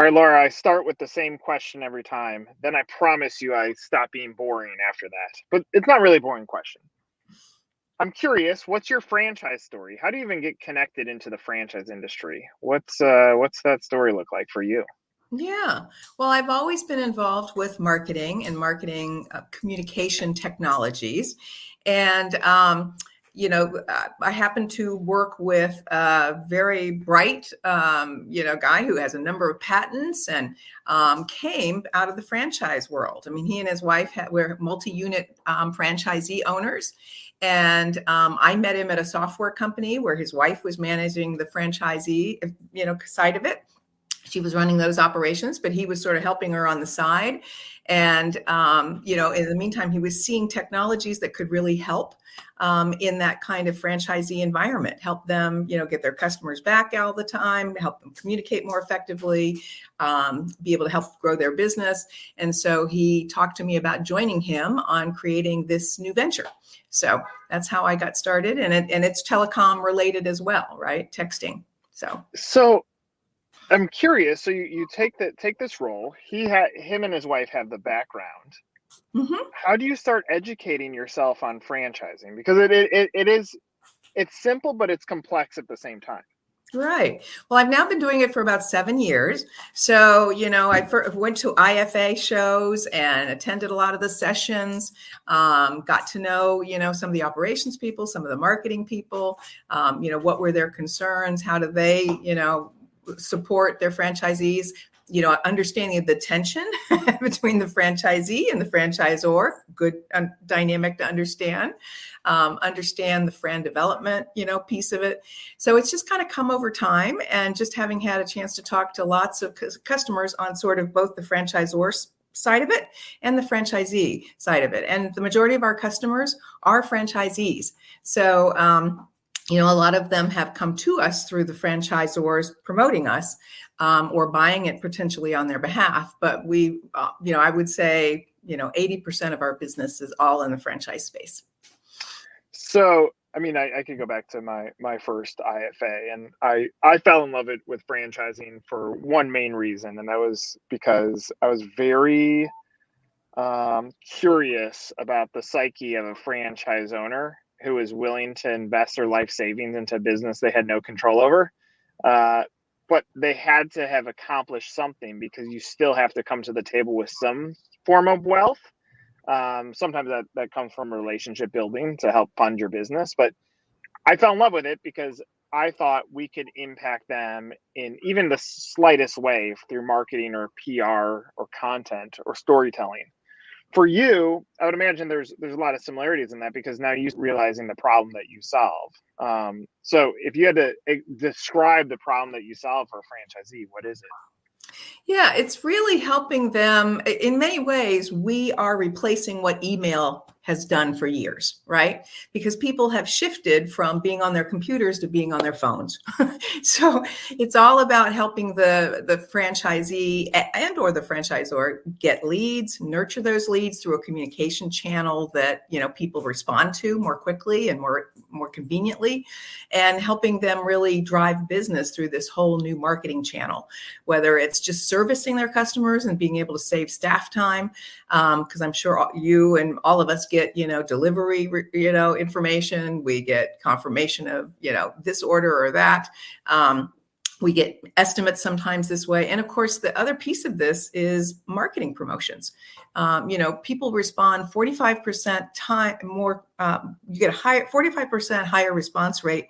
All right, Laura, I start with the same question every time. Then I promise you I stop being boring after that. But it's not really a boring question. I'm curious, what's your franchise story? How do you even get connected into the franchise industry? What's uh what's that story look like for you? Yeah. Well, I've always been involved with marketing and marketing uh, communication technologies. And um, you know, I happen to work with a very bright, um, you know, guy who has a number of patents and um, came out of the franchise world. I mean, he and his wife had, were multi-unit um, franchisee owners, and um, I met him at a software company where his wife was managing the franchisee, you know, side of it. She was running those operations, but he was sort of helping her on the side. And um, you know, in the meantime, he was seeing technologies that could really help um, in that kind of franchisee environment, help them, you know, get their customers back all the time, help them communicate more effectively, um, be able to help grow their business. And so he talked to me about joining him on creating this new venture. So that's how I got started, and it, and it's telecom related as well, right? Texting. So so I'm curious. So you, you take that take this role. He had him and his wife have the background. Mm-hmm. How do you start educating yourself on franchising? Because it, it it is it's simple, but it's complex at the same time. Right. Well, I've now been doing it for about seven years. So, you know, I went to IFA shows and attended a lot of the sessions, um, got to know, you know, some of the operations people, some of the marketing people, um, you know, what were their concerns? How do they, you know, support their franchisees? you know understanding the tension between the franchisee and the franchisor good dynamic to understand um, understand the friend development you know piece of it so it's just kind of come over time and just having had a chance to talk to lots of customers on sort of both the franchisor side of it and the franchisee side of it and the majority of our customers are franchisees so um, you know, a lot of them have come to us through the franchisors promoting us um, or buying it potentially on their behalf. But we, uh, you know, I would say, you know, 80% of our business is all in the franchise space. So, I mean, I, I could go back to my my first IFA, and I I fell in love it with franchising for one main reason, and that was because I was very um, curious about the psyche of a franchise owner who is willing to invest their life savings into a business they had no control over. Uh, but they had to have accomplished something because you still have to come to the table with some form of wealth. Um, sometimes that, that comes from relationship building to help fund your business. But I fell in love with it because I thought we could impact them in even the slightest way through marketing or PR or content or storytelling for you, I would imagine there's there's a lot of similarities in that because now you're realizing the problem that you solve. Um, so if you had to eh, describe the problem that you solve for a franchisee, what is it? Yeah, it's really helping them. In many ways, we are replacing what email has done for years, right? Because people have shifted from being on their computers to being on their phones. so it's all about helping the the franchisee and or the franchisor get leads, nurture those leads through a communication channel that, you know, people respond to more quickly and more more conveniently and helping them really drive business through this whole new marketing channel, whether it's just servicing their customers and being able to save staff time because um, I'm sure you and all of us get you know delivery you know information. We get confirmation of you know this order or that. Um, we get estimates sometimes this way. And of course the other piece of this is marketing promotions. Um, you know people respond 45% time more um, you get a higher 45% higher response rate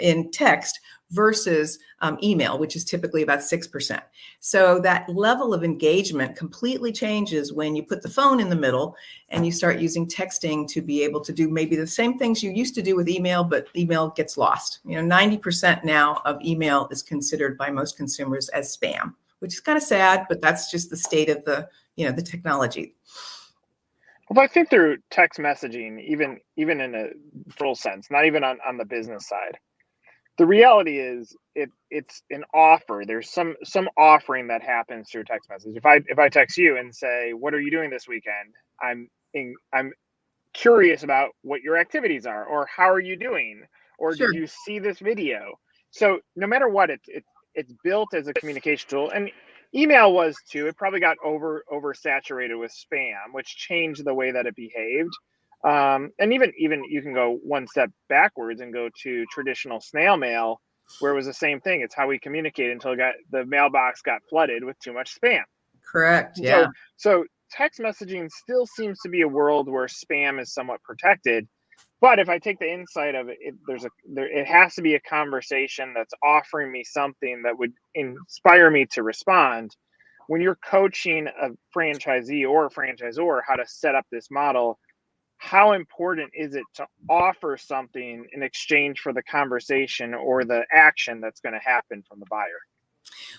in text versus um, email, which is typically about 6%. So that level of engagement completely changes when you put the phone in the middle and you start using texting to be able to do maybe the same things you used to do with email, but email gets lost. You know, 90% now of email is considered by most consumers as spam, which is kind of sad, but that's just the state of the, you know, the technology. Well, I think through text messaging, even even in a full sense, not even on, on the business side, the reality is it it's an offer there's some some offering that happens through text message if i if i text you and say what are you doing this weekend i'm in, i'm curious about what your activities are or how are you doing or sure. did you see this video so no matter what it's it, it's built as a communication tool and email was too. It probably got over oversaturated with spam, which changed the way that it behaved. Um, and even even you can go one step backwards and go to traditional snail mail, where it was the same thing. It's how we communicate until got the mailbox got flooded with too much spam. Correct. Yeah. So, so text messaging still seems to be a world where spam is somewhat protected. But if I take the insight of it, it there's a there it has to be a conversation that's offering me something that would inspire me to respond. When you're coaching a franchisee or a franchisor how to set up this model, how important is it to offer something in exchange for the conversation or the action that's going to happen from the buyer?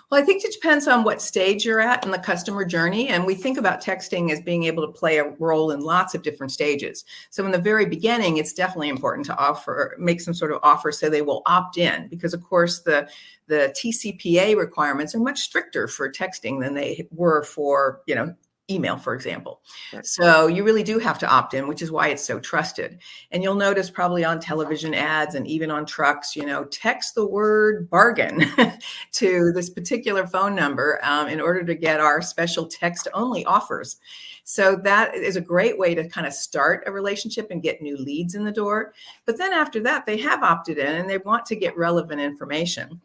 Well, I think it depends on what stage you're at in the customer journey. And we think about texting as being able to play a role in lots of different stages. So, in the very beginning, it's definitely important to offer, make some sort of offer so they will opt in, because of course, the the TCPA requirements are much stricter for texting than they were for, you know, email, for example. So you really do have to opt in, which is why it's so trusted. And you'll notice probably on television ads and even on trucks, you know, text the word bargain to this particular phone number um, in order to get our special text only offers. So that is a great way to kind of start a relationship and get new leads in the door. But then after that, they have opted in and they want to get relevant information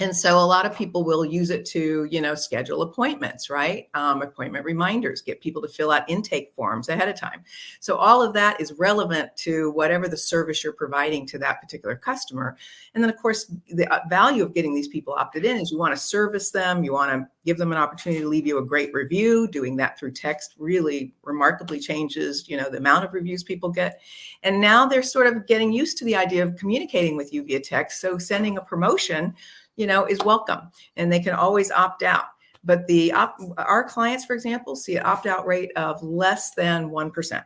and so a lot of people will use it to you know schedule appointments right? Um, appointment reminders get people to fill out intake forms ahead of time. So all of that is relevant to whatever the service you're providing to that particular customer. And then of course the uh, value of getting these people opted in is you want to service them you want to give them an opportunity to leave you a great review. Doing that through text really remarkably changes you know the amount of reviews people get. And now they're sort of getting used to the idea of communicating with you via text. So sending a promotion you know, is welcome and they can always opt out. But the op- our clients, for example, see an opt out rate of less than 1%.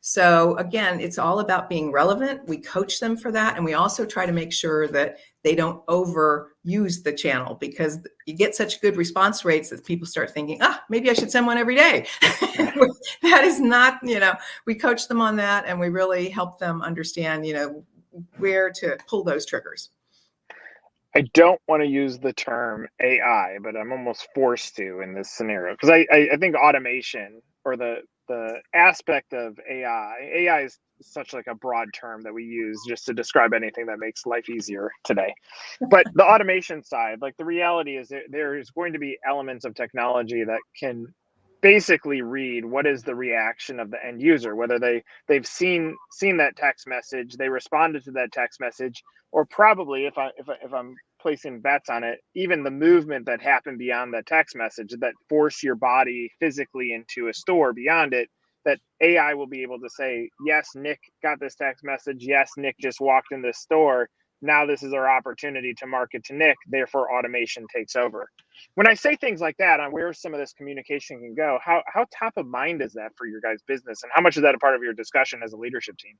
So again, it's all about being relevant. We coach them for that. And we also try to make sure that they don't overuse the channel because you get such good response rates that people start thinking, ah, maybe I should send one every day. that is not, you know, we coach them on that and we really help them understand, you know, where to pull those triggers. I don't want to use the term AI, but I'm almost forced to in this scenario because I, I, I think automation or the the aspect of AI AI is such like a broad term that we use just to describe anything that makes life easier today. But the automation side, like the reality is that there is going to be elements of technology that can basically read what is the reaction of the end user whether they they've seen seen that text message they responded to that text message or probably if i if, I, if i'm placing bets on it even the movement that happened beyond the text message that force your body physically into a store beyond it that ai will be able to say yes nick got this text message. Yes nick just walked in this store now this is our opportunity to market to Nick. Therefore, automation takes over. When I say things like that on where some of this communication can go, how how top of mind is that for your guys' business, and how much is that a part of your discussion as a leadership team?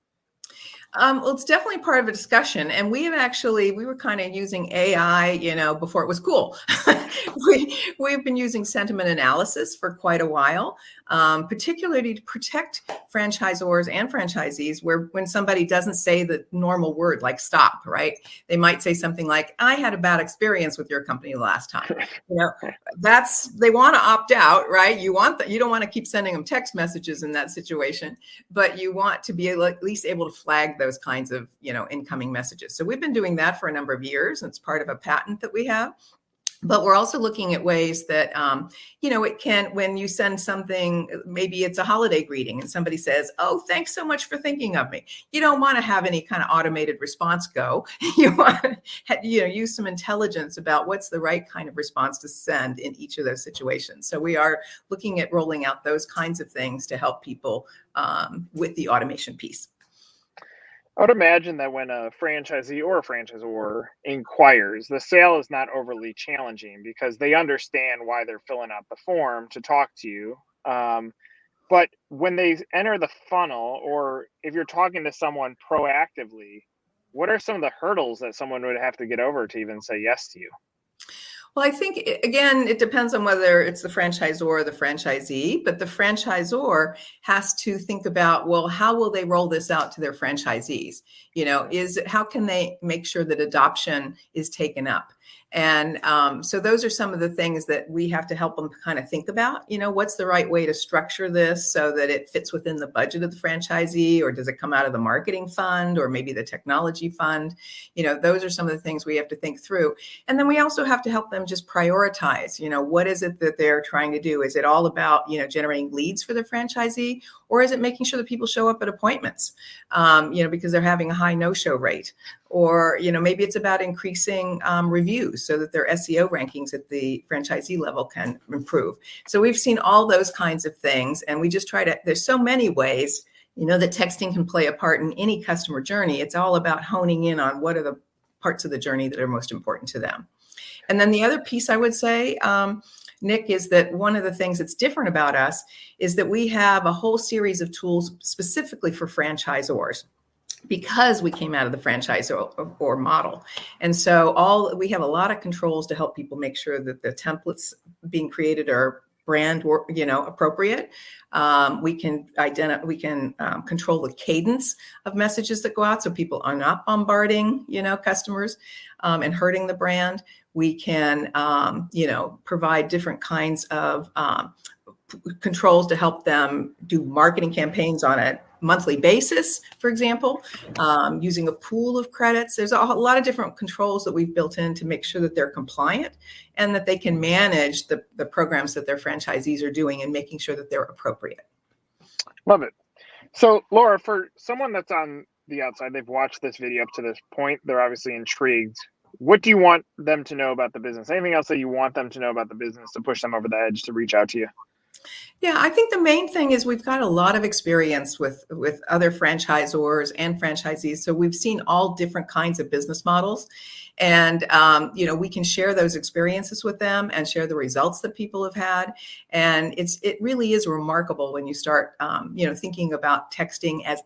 Um, well, it's definitely part of a discussion, and we have actually we were kind of using AI, you know, before it was cool. we we've been using sentiment analysis for quite a while, um, particularly to protect franchisors and franchisees. Where when somebody doesn't say the normal word like "stop," right? They might say something like, "I had a bad experience with your company the last time." You know, that's they want to opt out, right? You want that. You don't want to keep sending them text messages in that situation, but you want to be at least able to flag those kinds of you know incoming messages. So we've been doing that for a number of years it's part of a patent that we have. But we're also looking at ways that um, you know it can when you send something maybe it's a holiday greeting and somebody says oh thanks so much for thinking of me. You don't want to have any kind of automated response go. You want to you know use some intelligence about what's the right kind of response to send in each of those situations. So we are looking at rolling out those kinds of things to help people um, with the automation piece I would imagine that when a franchisee or a franchisor inquires, the sale is not overly challenging because they understand why they're filling out the form to talk to you. Um, but when they enter the funnel, or if you're talking to someone proactively, what are some of the hurdles that someone would have to get over to even say yes to you? Well, I think again, it depends on whether it's the franchisor or the franchisee, but the franchisor has to think about, well, how will they roll this out to their franchisees? You know, is how can they make sure that adoption is taken up? And um, so those are some of the things that we have to help them kind of think about. You know, what's the right way to structure this so that it fits within the budget of the franchisee, or does it come out of the marketing fund, or maybe the technology fund? You know, those are some of the things we have to think through. And then we also have to help them just prioritize. You know, what is it that they're trying to do? Is it all about you know generating leads for the franchisee, or is it making sure that people show up at appointments? Um, you know, because they're having a high no-show rate? Or you know maybe it's about increasing um, reviews so that their seo rankings at the franchisee level can improve. So we've seen all those kinds of things and we just try to there's so many ways you know that texting can play a part in any customer journey. It's all about honing in on what are the parts of the journey that are most important to them. And then the other piece i would say um, nick is that one of the things that's different about us is that we have a whole series of tools specifically for franchisors because we came out of the franchise or, or, model. And so all we have a lot of controls to help people make sure that the templates being created are brand you know appropriate. Um, we can identify we can um, control the cadence of messages that go out so people are not bombarding you know customers um, and hurting the brand. We can um, you know provide different kinds of um, controls to help them do marketing campaigns on a monthly basis, for example, um, using a pool of credits. There's a, lot of different controls that we've built in to make sure that they're compliant and that they can manage the, the programs that their franchisees are doing and making sure that they're appropriate. Love it. So, Laura, for someone that's on the outside, they've watched this video up to this point, they're obviously intrigued. What do you want them to know about the business? Anything else that you want them to know about the business to push them over the edge to reach out to you? Yeah, I think the main thing is we've got a lot of experience with with other franchisors and franchisees, so we've seen all different kinds of business models, and um, you know we can share those experiences with them and share the results that people have had. And it's it really is remarkable when you start um, you know thinking about texting as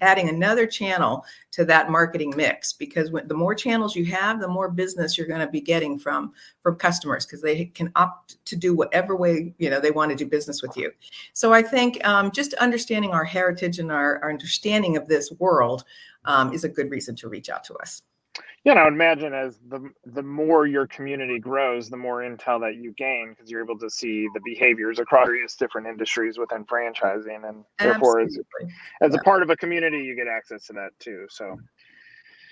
adding another channel to that marketing mix because when, the more channels you have the more business you're going to be getting from from customers because they can opt to do whatever way you know they want to do business with you so i think um, just understanding our heritage and our, our understanding of this world um, is a good reason to reach out to us yeah, and I would imagine as the the more your community grows, the more intel that you gain because you're able to see the behaviors across various different industries within franchising, and therefore, as, as yeah. a part of a community, you get access to that too. So,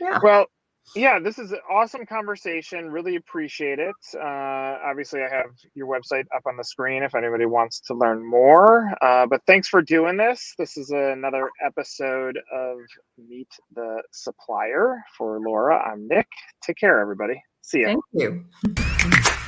yeah. Well, yeah, this is an awesome conversation. Really appreciate it. Uh, obviously, I have your website up on the screen if anybody wants to learn more. Uh, but thanks for doing this. This is another episode of Meet the Supplier for Laura. I'm Nick. Take care, everybody. See ya. Thank you.